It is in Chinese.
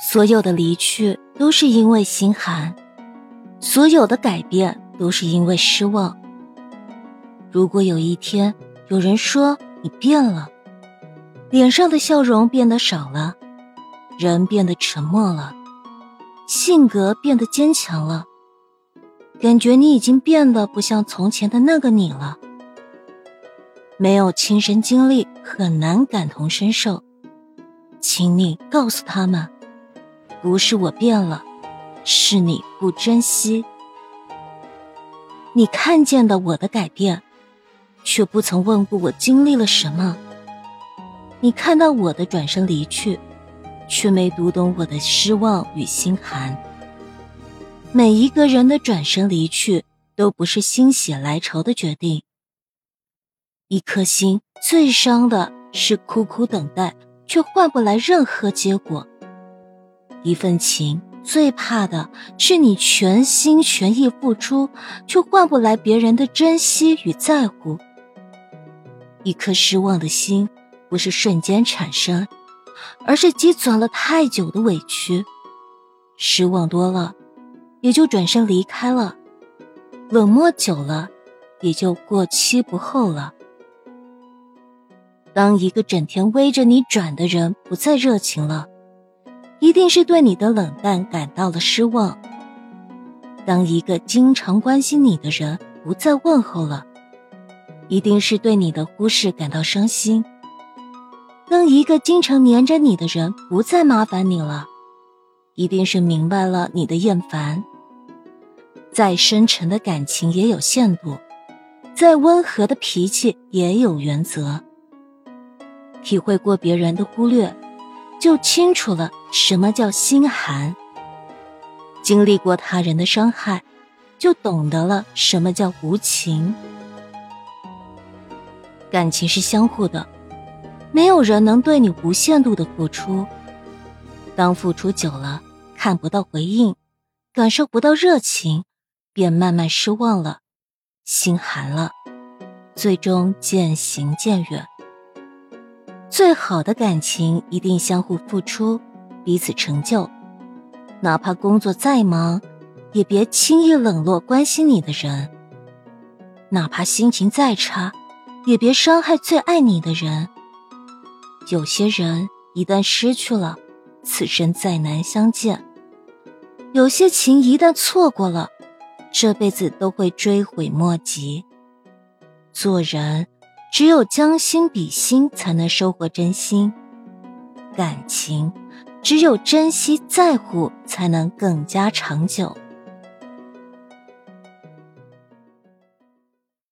所有的离去都是因为心寒，所有的改变都是因为失望。如果有一天有人说你变了，脸上的笑容变得少了，人变得沉默了，性格变得坚强了，感觉你已经变得不像从前的那个你了。没有亲身经历，很难感同身受。请你告诉他们，不是我变了，是你不珍惜。你看见的我的改变，却不曾问过我经历了什么。你看到我的转身离去，却没读懂我的失望与心寒。每一个人的转身离去，都不是心血来潮的决定。一颗心最伤的是苦苦等待，却换不来任何结果；一份情最怕的是你全心全意付出，却换不来别人的珍惜与在乎。一颗失望的心不是瞬间产生，而是积攒了太久的委屈。失望多了，也就转身离开了；冷漠久了，也就过期不候了。当一个整天围着你转的人不再热情了，一定是对你的冷淡感到了失望。当一个经常关心你的人不再问候了，一定是对你的忽视感到伤心。当一个经常黏着你的人不再麻烦你了，一定是明白了你的厌烦。再深沉的感情也有限度，再温和的脾气也有原则。体会过别人的忽略，就清楚了什么叫心寒；经历过他人的伤害，就懂得了什么叫无情。感情是相互的，没有人能对你无限度的付出。当付出久了，看不到回应，感受不到热情，便慢慢失望了，心寒了，最终渐行渐远。最好的感情一定相互付出，彼此成就。哪怕工作再忙，也别轻易冷落关心你的人。哪怕心情再差，也别伤害最爱你的人。有些人一旦失去了，此生再难相见；有些情一旦错过了，这辈子都会追悔莫及。做人。只有将心比心，才能收获真心；感情，只有珍惜在乎，才能更加长久。